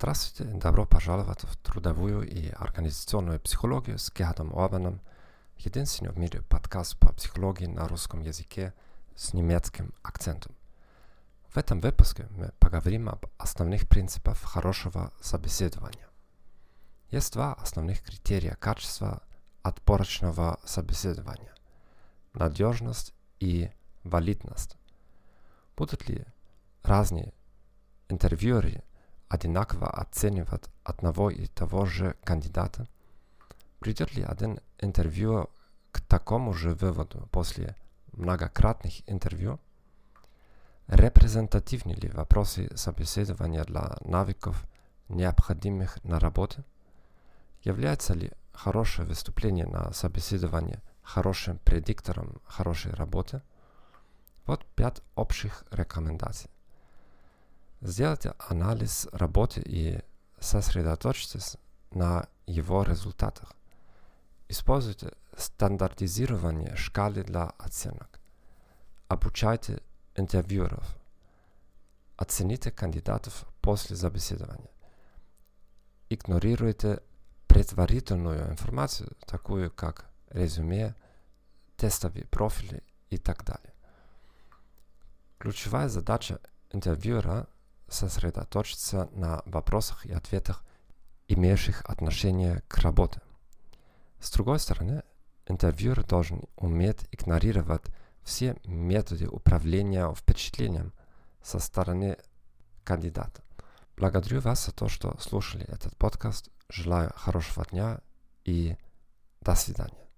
Здравствуйте, добро пожаловать в трудовую и организационную психологию с Гердом Орбаном, единственный в мире подкаст по психологии на русском языке с немецким акцентом. В этом выпуске мы поговорим об основных принципах хорошего собеседования. Есть два основных критерия качества отборочного собеседования – надежность и валидность. Будут ли разные интервьюеры одинаково оценивать одного и того же кандидата? Придет ли один интервью к такому же выводу после многократных интервью? Репрезентативны ли вопросы собеседования для навыков, необходимых на работе? Является ли хорошее выступление на собеседовании хорошим предиктором хорошей работы? Вот пять общих рекомендаций. Сделайте анализ работы и сосредоточьтесь на его результатах. Используйте стандартизирование шкалы для оценок. Обучайте интервьюеров. Оцените кандидатов после собеседования. Игнорируйте предварительную информацию, такую как резюме, тестовые профили и так далее. Ключевая задача интервьюера – сосредоточиться на вопросах и ответах, имеющих отношение к работе. С другой стороны, интервьюер должен уметь игнорировать все методы управления впечатлением со стороны кандидата. Благодарю вас за то, что слушали этот подкаст. Желаю хорошего дня и до свидания.